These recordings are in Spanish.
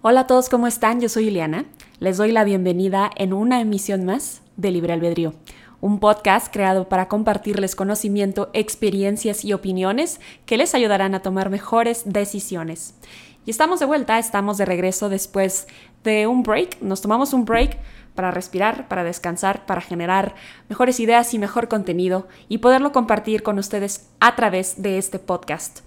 Hola a todos, ¿cómo están? Yo soy Ileana. Les doy la bienvenida en una emisión más de Libre Albedrío, un podcast creado para compartirles conocimiento, experiencias y opiniones que les ayudarán a tomar mejores decisiones. Y estamos de vuelta, estamos de regreso después de un break. Nos tomamos un break para respirar, para descansar, para generar mejores ideas y mejor contenido y poderlo compartir con ustedes a través de este podcast.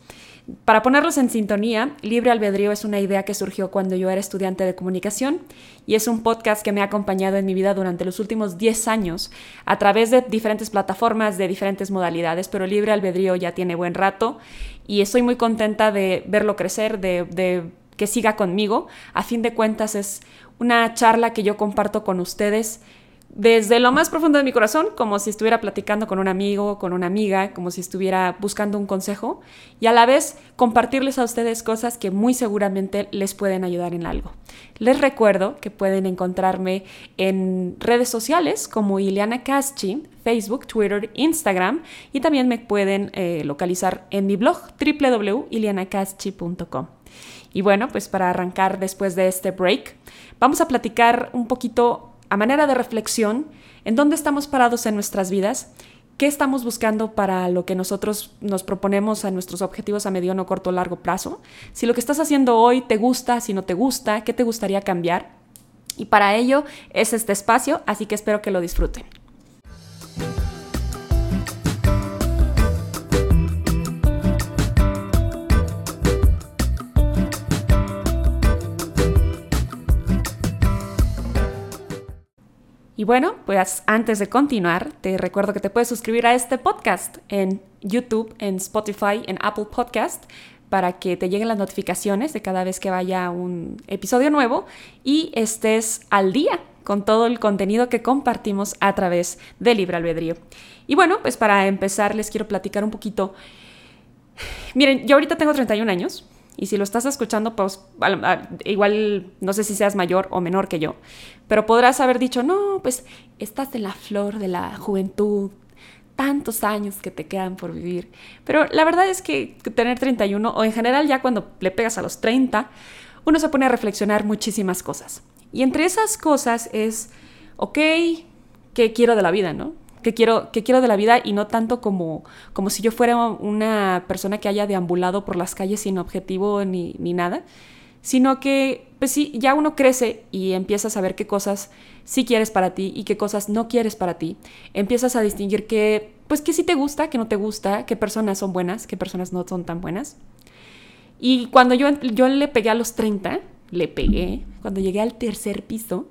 Para ponerlos en sintonía, Libre Albedrío es una idea que surgió cuando yo era estudiante de comunicación y es un podcast que me ha acompañado en mi vida durante los últimos 10 años a través de diferentes plataformas, de diferentes modalidades, pero Libre Albedrío ya tiene buen rato y estoy muy contenta de verlo crecer, de, de que siga conmigo. A fin de cuentas es una charla que yo comparto con ustedes desde lo más profundo de mi corazón, como si estuviera platicando con un amigo, con una amiga, como si estuviera buscando un consejo, y a la vez compartirles a ustedes cosas que muy seguramente les pueden ayudar en algo. Les recuerdo que pueden encontrarme en redes sociales como Ileana Caschi, Facebook, Twitter, Instagram, y también me pueden eh, localizar en mi blog www.ilianacaschi.com. Y bueno, pues para arrancar después de este break, vamos a platicar un poquito a manera de reflexión en dónde estamos parados en nuestras vidas, qué estamos buscando para lo que nosotros nos proponemos a nuestros objetivos a mediano, corto largo plazo, si lo que estás haciendo hoy te gusta, si no te gusta, qué te gustaría cambiar. Y para ello es este espacio, así que espero que lo disfruten. Y bueno, pues antes de continuar, te recuerdo que te puedes suscribir a este podcast en YouTube, en Spotify, en Apple Podcast para que te lleguen las notificaciones de cada vez que vaya un episodio nuevo y estés al día con todo el contenido que compartimos a través de Libre Albedrío. Y bueno, pues para empezar les quiero platicar un poquito. Miren, yo ahorita tengo 31 años, y si lo estás escuchando, pues igual no sé si seas mayor o menor que yo, pero podrás haber dicho, no, pues estás en la flor de la juventud, tantos años que te quedan por vivir. Pero la verdad es que tener 31, o en general ya cuando le pegas a los 30, uno se pone a reflexionar muchísimas cosas. Y entre esas cosas es, ok, ¿qué quiero de la vida, no? Que quiero, que quiero de la vida y no tanto como, como si yo fuera una persona que haya deambulado por las calles sin objetivo ni, ni nada, sino que, pues sí, ya uno crece y empieza a saber qué cosas sí quieres para ti y qué cosas no quieres para ti. Empiezas a distinguir qué, pues qué sí te gusta, qué no te gusta, qué personas son buenas, qué personas no son tan buenas. Y cuando yo, yo le pegué a los 30, le pegué, cuando llegué al tercer piso,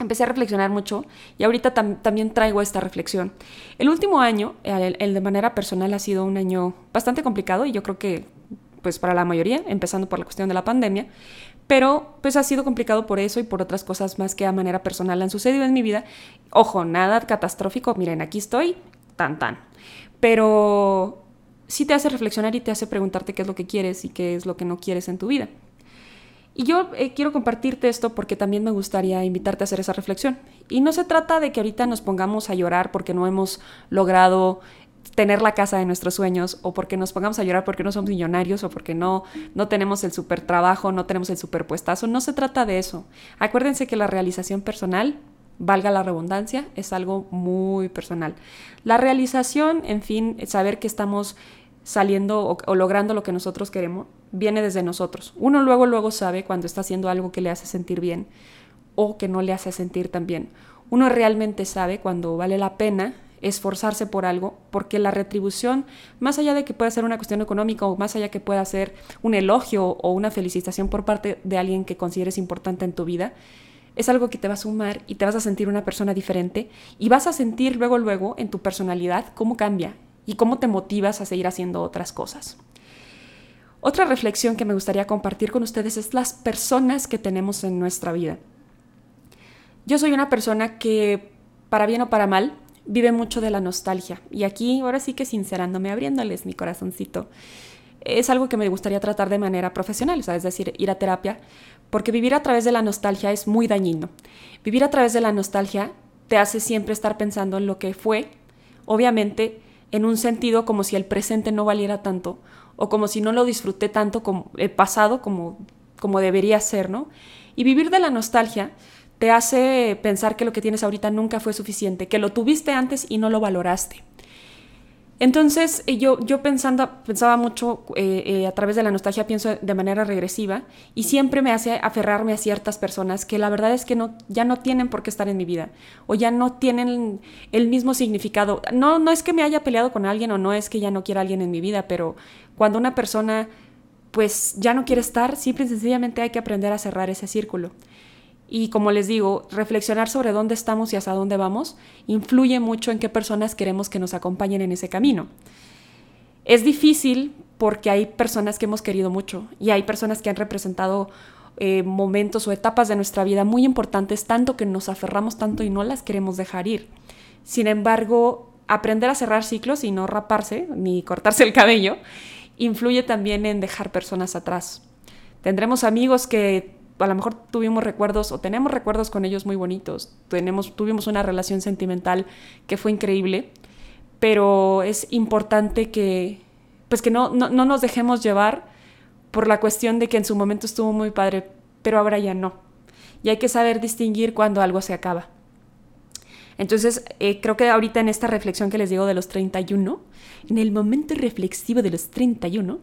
empecé a reflexionar mucho y ahorita también traigo esta reflexión. El último año, el, de manera personal, ha sido un año bastante complicado y yo creo que pues para la mayoría, empezando por la cuestión de la pandemia, pero pues ha sido complicado por eso y por otras cosas más que a manera personal han sucedido en mi vida. Ojo, nada catastrófico, miren, aquí estoy, tan tan. Pero sí te hace reflexionar y te hace preguntarte qué es lo que quieres y qué es lo que no quieres en tu vida. Y yo eh, quiero compartirte esto porque también me gustaría invitarte a hacer esa reflexión. Y no se trata de que ahorita nos pongamos a llorar porque no hemos logrado tener la casa de nuestros sueños o porque nos pongamos a llorar porque no somos millonarios o porque no, no tenemos el super trabajo, no tenemos el super puestazo. No se trata de eso. Acuérdense que la realización personal, valga la redundancia, es algo muy personal. La realización, en fin, saber que estamos saliendo o, logrando lo que nosotros queremos, viene desde nosotros. Uno luego, luego sabe cuando está haciendo algo que le hace sentir bien o que no le hace sentir tan bien. Uno realmente sabe cuando vale la pena esforzarse por algo, porque la retribución, más allá de que pueda ser una cuestión económica o más allá que pueda ser un elogio o una felicitación por parte de alguien que consideres importante en tu vida, es algo que te va a sumar y te vas a sentir una persona diferente y vas a sentir luego, luego en tu personalidad cómo cambia y cómo te motivas a seguir haciendo otras cosas. Otra reflexión que me gustaría compartir con ustedes es las personas que tenemos en nuestra vida. Yo soy una persona que, para bien o para mal, vive mucho de la nostalgia. Y aquí, ahora sí que sincerándome, abriéndoles mi corazoncito, es algo que me gustaría tratar de manera profesional, es decir, ir a terapia, porque vivir a través de la nostalgia es muy dañino. Vivir a través de la nostalgia te hace siempre estar pensando en lo que fue, obviamente en un sentido como si el presente no valiera tanto o como si no lo disfruté tanto como el pasado como como debería ser, ¿no? Y vivir de la nostalgia te hace pensar que lo que tienes ahorita nunca fue suficiente, que lo tuviste antes y no lo valoraste. Entonces, eh, yo, yo pensando, pensaba mucho eh, eh, a través de la nostalgia, pienso de manera regresiva y siempre me hace aferrarme a ciertas personas que la verdad es que no, ya no tienen por qué estar en mi vida o ya no tienen el mismo significado. No, no es que me haya peleado con alguien o no es que ya no quiera alguien en mi vida, pero cuando una persona pues ya no quiere estar, simple y sencillamente hay que aprender a cerrar ese círculo. Y como les digo, reflexionar sobre dónde estamos y hasta dónde vamos influye mucho en qué personas queremos que nos acompañen en ese camino. Es difícil porque hay personas que hemos querido mucho y hay personas que han representado eh, momentos o etapas de nuestra vida muy importantes, tanto que nos aferramos tanto y no las queremos dejar ir. Sin embargo, aprender a cerrar ciclos y no raparse ni cortarse el cabello influye también en dejar personas atrás. Tendremos amigos que a lo mejor tuvimos recuerdos o tenemos recuerdos con ellos muy bonitos, tenemos, tuvimos una relación sentimental que fue increíble, pero es importante que, pues que no, no, no nos dejemos llevar por la cuestión de que en su momento estuvo muy padre, pero ahora ya no. Y hay que saber distinguir cuando algo se acaba. Entonces, eh, creo que ahorita en esta reflexión que les digo de los 31, en el momento reflexivo de los 31,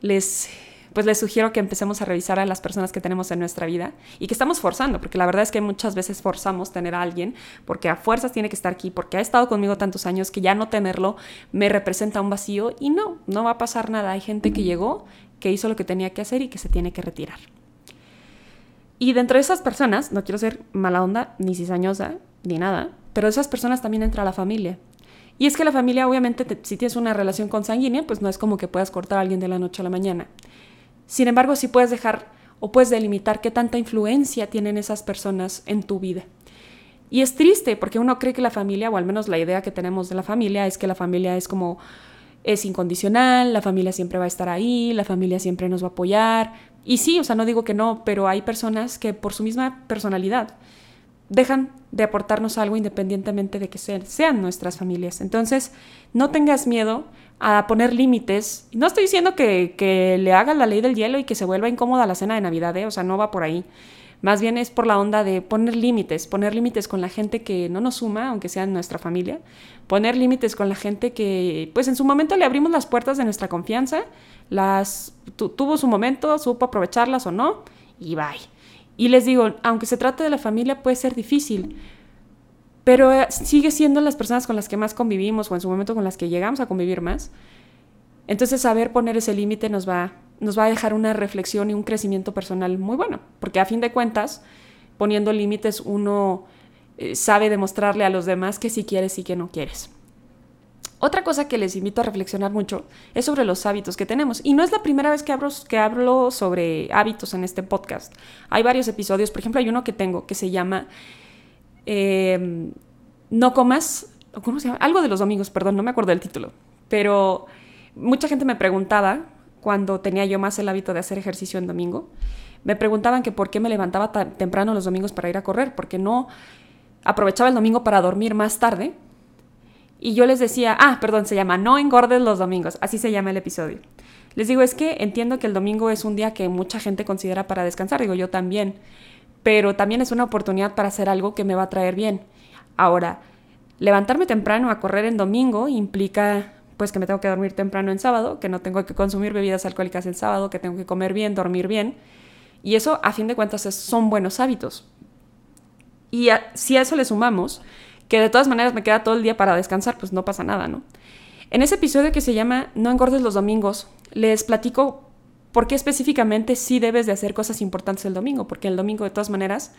les pues les sugiero que empecemos a revisar a las personas que tenemos en nuestra vida y que estamos forzando, porque la verdad es que muchas veces forzamos tener a alguien porque a fuerzas tiene que estar aquí, porque ha estado conmigo tantos años que ya no tenerlo me representa un vacío y no, no va a pasar nada. Hay gente que llegó, que hizo lo que tenía que hacer y que se tiene que retirar. Y dentro de esas personas, no quiero ser mala onda, ni cizañosa, ni nada, pero de esas personas también entra la familia. Y es que la familia, obviamente, si tienes una relación consanguínea, pues no es como que puedas cortar a alguien de la noche a la mañana. Sin embargo, sí puedes dejar o puedes delimitar qué tanta influencia tienen esas personas en tu vida. Y es triste porque uno cree que la familia, o al menos la idea que tenemos de la familia, es que la familia es como es incondicional, la familia siempre va a estar ahí, la familia siempre nos va a apoyar. Y sí, o sea, no digo que no, pero hay personas que por su misma personalidad dejan de aportarnos algo independientemente de que sean, nuestras familias. Entonces, no tengas miedo a poner límites. No estoy diciendo que, le hagas la ley del hielo y que se vuelva incómoda la cena de Navidad, ¿eh? o sea, no va por ahí. Más bien es por la onda de poner límites, poner límites con la gente que no nos suma, aunque sea nuestra familia, poner límites con la gente que, pues en su momento le abrimos las puertas de nuestra confianza, las tuvo su momento, supo aprovecharlas o no, y bye. Y les digo, aunque se trate de la familia, puede ser difícil, pero eh, sigue siendo las personas con las que más convivimos o en su momento con las que llegamos a convivir más. Entonces, saber poner ese límite nos va, nos va a dejar una reflexión y un crecimiento personal muy bueno, porque a fin de cuentas, poniendo límites, uno eh, sabe demostrarle a los demás que sí quieres y que no quieres. Otra cosa que les invito a reflexionar mucho es sobre los hábitos que tenemos. Y no es la primera vez que que hablo sobre hábitos en este podcast. Hay varios episodios, por ejemplo, hay uno que tengo que se llama em, No comas. Algo de los domingos, perdón, no me acuerdo del título. Pero mucha gente me preguntaba, cuando tenía yo más el hábito de hacer ejercicio en domingo, me preguntaban que por qué me levantaba tan temprano los domingos para ir a correr, porque no aprovechaba el domingo para dormir más tarde y yo les decía, ah, perdón, se llama No engordes los domingos, así se llama el episodio. Les digo, es que entiendo que el domingo es un día que mucha gente considera para descansar, digo yo también, pero también es una oportunidad para hacer algo que me va a traer bien. Ahora, levantarme temprano a correr en domingo implica pues que me tengo que dormir temprano en sábado, que no tengo que consumir bebidas alcohólicas el sábado, que tengo que comer bien, dormir bien. Y eso, a fin de cuentas, son buenos hábitos. Y si a eso le sumamos que de todas maneras me queda todo el día para descansar, pues no pasa nada, ¿no? En ese episodio que se llama No engordes los domingos, les platico por qué específicamente sí debes de hacer cosas importantes el domingo, porque el domingo de todas maneras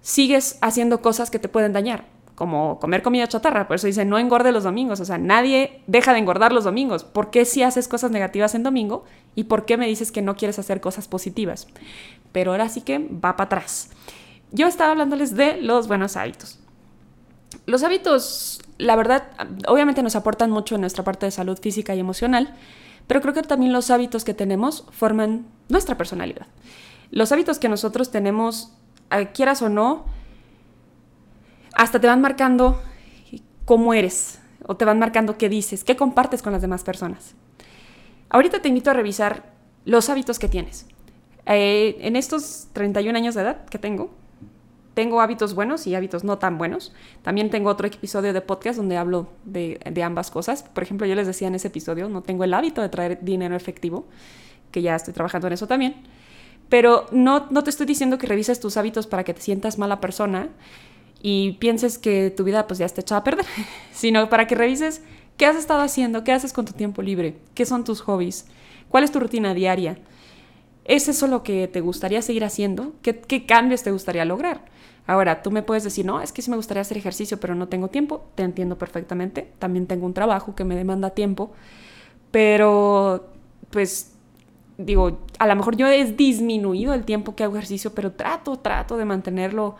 sigues haciendo cosas que te pueden dañar, como comer comida chatarra, por eso dice no engorde los domingos, o sea, nadie deja de engordar los domingos, ¿por qué si haces cosas negativas en domingo y por qué me dices que no quieres hacer cosas positivas? Pero ahora sí que va para atrás. Yo estaba hablándoles de los buenos hábitos. Los hábitos, la verdad, obviamente nos aportan mucho en nuestra parte de salud física y emocional, pero creo que también los hábitos que tenemos forman nuestra personalidad. Los hábitos que nosotros tenemos, eh, quieras o no, hasta te van marcando cómo eres, o te van marcando qué dices, qué compartes con las demás personas. Ahorita te invito a revisar los hábitos que tienes. Eh, en estos 31 años de edad que tengo, tengo hábitos buenos y hábitos no tan buenos. También tengo otro episodio de podcast donde hablo de, ambas cosas. Por ejemplo, yo les decía en ese episodio, no tengo el hábito de traer dinero efectivo, que ya estoy trabajando en eso también. Pero no, no te estoy diciendo que revises tus hábitos para que te sientas mala persona y pienses que tu vida pues ya está echada a perder, sino para que revises qué has estado haciendo, qué haces con tu tiempo libre, qué son tus hobbies, cuál es tu rutina diaria. ¿Es eso lo que te gustaría seguir haciendo? ¿Qué, ¿Qué, cambios te gustaría lograr? Ahora, tú me puedes decir, no, es que sí me gustaría hacer ejercicio, pero no tengo tiempo. Te entiendo perfectamente. También tengo un trabajo que me demanda tiempo. Pero, pues, digo, a lo mejor yo he disminuido el tiempo que hago ejercicio, pero trato, trato de mantenerlo,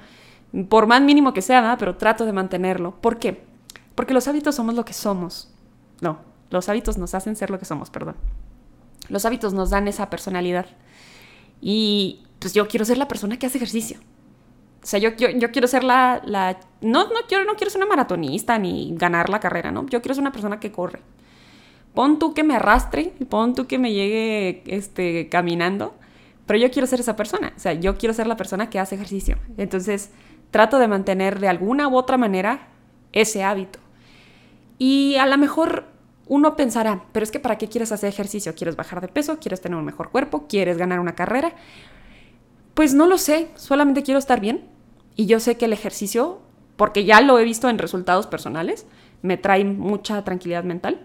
por más mínimo que sea, pero trato de mantenerlo. ¿Por qué? Porque los hábitos somos lo que somos. No, los hábitos nos hacen ser lo que somos, perdón. Los hábitos nos dan esa personalidad. Y pues yo quiero ser la persona que hace ejercicio. O sea, yo, yo, quiero ser la, la... no, no, quiero, no quiero ser una maratonista ni ganar la carrera, ¿no? Yo quiero ser una persona que corre. Pon tú que me arrastre, pon tú que me llegue este, caminando, pero yo quiero ser esa persona. O sea, yo quiero ser la persona que hace ejercicio. Entonces, trato de mantener de alguna u otra manera ese hábito. Y a lo mejor uno pensará, pero es que ¿para qué quieres hacer ejercicio? ¿Quieres bajar de peso? ¿Quieres tener un mejor cuerpo? ¿Quieres ganar una carrera? Pues no lo sé, solamente quiero estar bien. Y yo sé que el ejercicio, porque ya lo he visto en resultados personales, me trae mucha tranquilidad mental.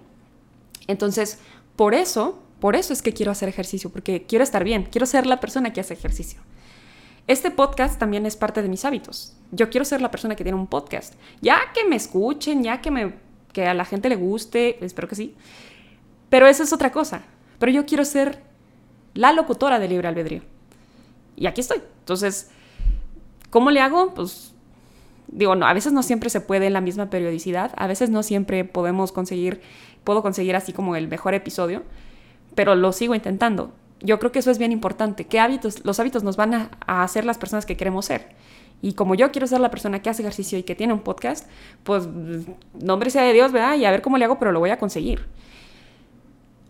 Entonces, por eso, por eso es que quiero hacer ejercicio, porque quiero estar bien, quiero ser la persona que hace ejercicio. Este podcast también es parte de mis hábitos. Yo quiero ser la persona que tiene un podcast. Ya que me escuchen, ya que, me, que a la gente le guste, espero que sí. Pero eso es otra cosa. Pero yo quiero ser la locutora de libre albedrío. Y aquí estoy. Entonces, ¿cómo le hago? Pues digo, no, a veces no siempre se puede en la misma periodicidad, a veces no siempre podemos conseguir, puedo conseguir así como el mejor episodio, pero lo sigo intentando. Yo creo que eso es bien importante, qué hábitos, los hábitos nos van a, hacer las personas que queremos ser. Y como yo quiero ser la persona que hace ejercicio y que tiene un podcast, pues nombre sea de Dios, ¿verdad? Y a ver cómo le hago, pero lo voy a conseguir.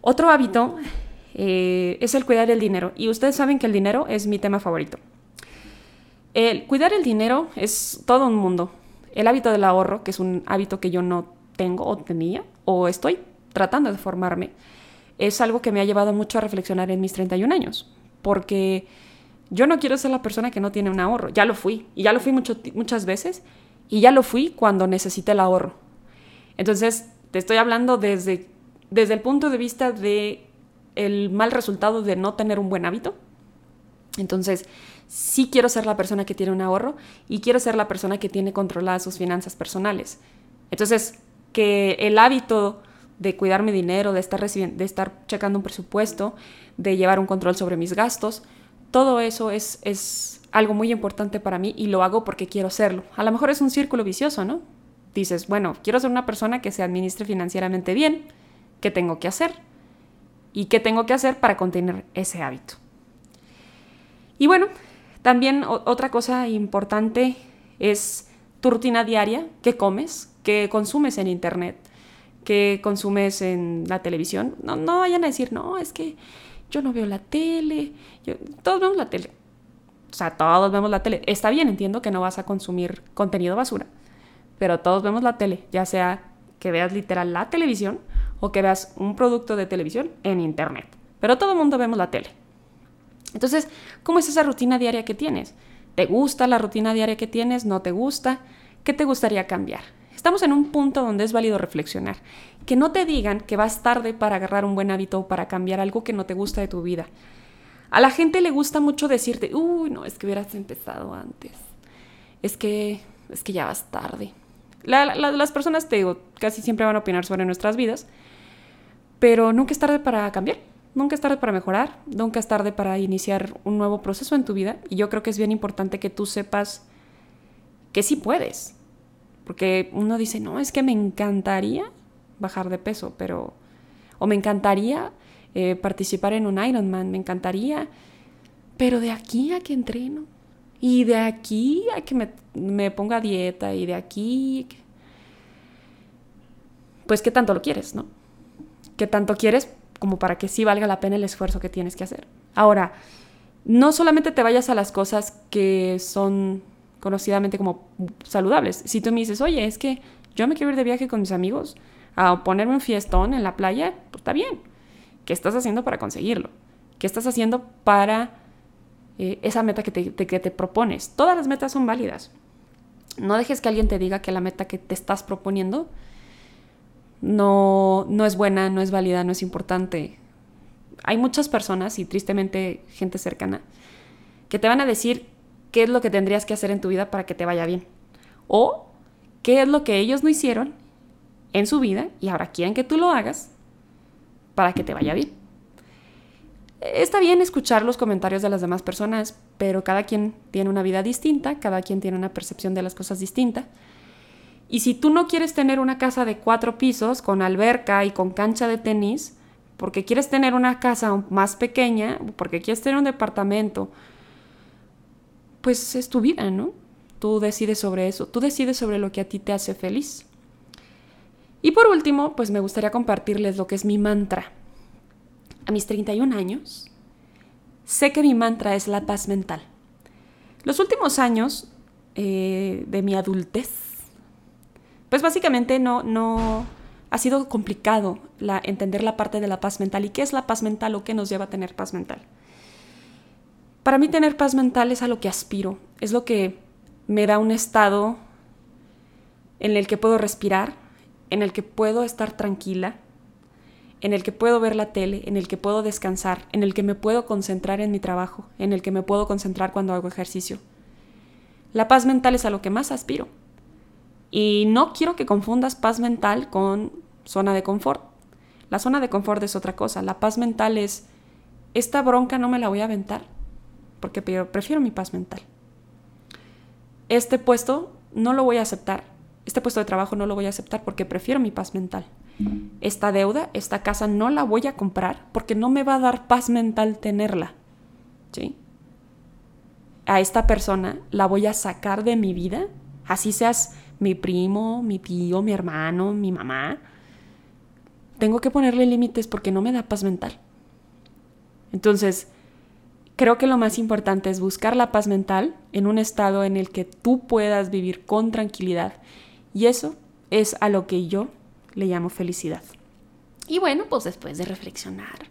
Otro hábito eh, es el cuidar el dinero. Y ustedes saben que el dinero es mi tema favorito. El cuidar el dinero es todo un mundo. El hábito del ahorro, que es un hábito que yo no tengo o tenía, o estoy tratando de formarme, es algo que me ha llevado mucho a reflexionar en mis 31 años. Porque yo no quiero ser la persona que no tiene un ahorro. Ya lo fui. Y ya lo fui muchas veces. Y ya lo fui cuando necesité el ahorro. Entonces, te estoy hablando desde, desde el punto de vista de el mal resultado de no tener un buen hábito. Entonces, sí quiero ser la persona que tiene un ahorro y quiero ser la persona que tiene controladas sus finanzas personales. Entonces, que el hábito de cuidar mi dinero, de estar, de estar checando un presupuesto, de llevar un control sobre mis gastos, todo eso es, es algo muy importante para mí y lo hago porque quiero serlo. A lo mejor es un círculo vicioso, ¿no? Dices, bueno, quiero ser una persona que se administre financieramente bien, ¿qué tengo que hacer? ¿Y qué tengo que hacer para contener ese hábito? Y bueno, también otra cosa importante es tu rutina diaria, qué comes, qué consumes en internet, qué consumes en la televisión. No, no vayan a decir, no, es que yo no veo la tele, todos vemos la tele. O sea, todos vemos la tele. Está bien, entiendo que no vas a consumir contenido basura, pero todos vemos la tele, ya sea que veas literal la televisión o que veas un producto de televisión en internet. Pero todo el mundo vemos la tele. Entonces, ¿cómo es esa rutina diaria que tienes? ¿Te gusta la rutina diaria que tienes? ¿No te gusta? ¿Qué te gustaría cambiar? Estamos en un punto donde es válido reflexionar. Que no te digan que vas tarde para agarrar un buen hábito o para cambiar algo que no te gusta de tu vida. A la gente le gusta mucho decirte, uy, no, es que hubieras empezado antes. Es que, es que ya vas tarde. las personas, te digo, casi siempre van a opinar sobre nuestras vidas, pero nunca es tarde para cambiar. Nunca es tarde para mejorar, nunca es tarde para iniciar un nuevo proceso en tu vida y yo creo que es bien importante que tú sepas que sí puedes. Porque uno dice, no, es que me encantaría bajar de peso, pero... O me encantaría eh, participar en un Ironman, me encantaría, pero de aquí a que entreno, y de aquí a que me, me ponga dieta, y de aquí... Pues qué tanto lo quieres, ¿no? ¿Qué tanto quieres como para que sí valga la pena el esfuerzo que tienes que hacer. Ahora, no solamente te vayas a las cosas que son conocidamente como saludables. Si tú me dices, oye, es que yo me quiero ir de viaje con mis amigos a ponerme un fiestón en la playa, pues está bien. ¿Qué estás haciendo para conseguirlo? ¿Qué estás haciendo para eh, esa meta que te, que te propones? Todas las metas son válidas. No dejes que alguien te diga que la meta que te estás proponiendo no, no es buena, no es válida, no es importante. Hay muchas personas y tristemente gente cercana que te van a decir qué es lo que tendrías que hacer en tu vida para que te vaya bien. O qué es lo que ellos no hicieron en su vida y ahora quieren que tú lo hagas para que te vaya bien. Está bien escuchar los comentarios de las demás personas, pero cada quien tiene una vida distinta, cada quien tiene una percepción de las cosas distinta. Y si tú no quieres tener una casa de cuatro pisos con alberca y con cancha de tenis, porque quieres tener una casa más pequeña, porque quieres tener un departamento, pues es tu vida, ¿no? Tú decides sobre eso, tú decides sobre lo que a ti te hace feliz. Y por último, pues me gustaría compartirles lo que es mi mantra. A mis 31 años, sé que mi mantra es la paz mental. Los últimos años eh, de mi adultez, pues básicamente no, no ha sido complicado la, entender la parte de la paz mental y qué es la paz mental o qué nos lleva a tener paz mental. Para mí tener paz mental es a lo que aspiro, es lo que me da un estado en el que puedo respirar, en el que puedo estar tranquila, en el que puedo ver la tele, en el que puedo descansar, en el que me puedo concentrar en mi trabajo, en el que me puedo concentrar cuando hago ejercicio. La paz mental es a lo que más aspiro. Y no quiero que confundas paz mental con zona de confort. La zona de confort es otra cosa. La paz mental es, esta bronca no me la voy a aventar, porque prefiero mi paz mental. Este puesto no lo voy a aceptar, este puesto de trabajo no lo voy a aceptar porque prefiero mi paz mental. Esta deuda, esta casa no la voy a comprar porque no me va a dar paz mental tenerla. ¿Sí? A esta persona la voy a sacar de mi vida, así seas mi primo, mi tío, mi hermano, mi mamá. Tengo que ponerle límites porque no me da paz mental. Entonces, creo que lo más importante es buscar la paz mental en un estado en el que tú puedas vivir con tranquilidad y eso es a lo que yo le llamo felicidad. Y bueno, pues después de reflexionar,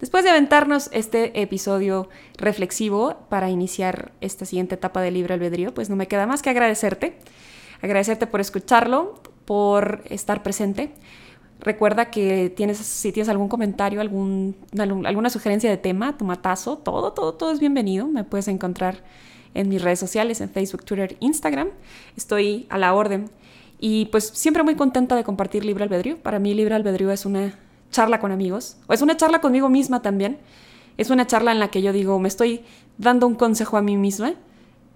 después de aventarnos este episodio reflexivo para iniciar esta siguiente etapa de libre albedrío, pues no me queda más que agradecerte. Agradecerte por escucharlo, por estar presente. Recuerda que tienes, si tienes algún comentario, alguna sugerencia de tema, tu matazo, todo, todo, todo es bienvenido. Me puedes encontrar en mis redes sociales, en Facebook, Twitter, Instagram. Estoy a la orden. Y pues siempre muy contenta de compartir Libre Albedrío. Para mí Libre Albedrío es una charla con amigos, o es una charla conmigo misma también. Es una charla en la que yo digo, me estoy dando un consejo a mí misma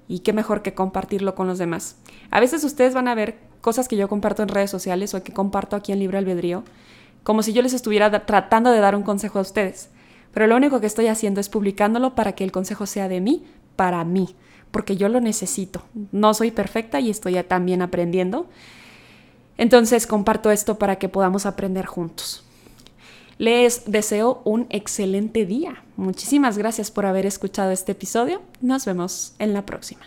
y qué mejor que compartirlo con los demás. A veces ustedes van a ver cosas que yo comparto en redes sociales o que comparto aquí en Libre Albedrío, como si yo les estuviera tratando de dar un consejo a ustedes. Pero lo único que estoy haciendo es publicándolo para que el consejo sea de mí, para mí, porque yo lo necesito. No soy perfecta y estoy también aprendiendo. Entonces comparto esto para que podamos aprender juntos. Les deseo un excelente día. Muchísimas gracias por haber escuchado este episodio. Nos vemos en la próxima.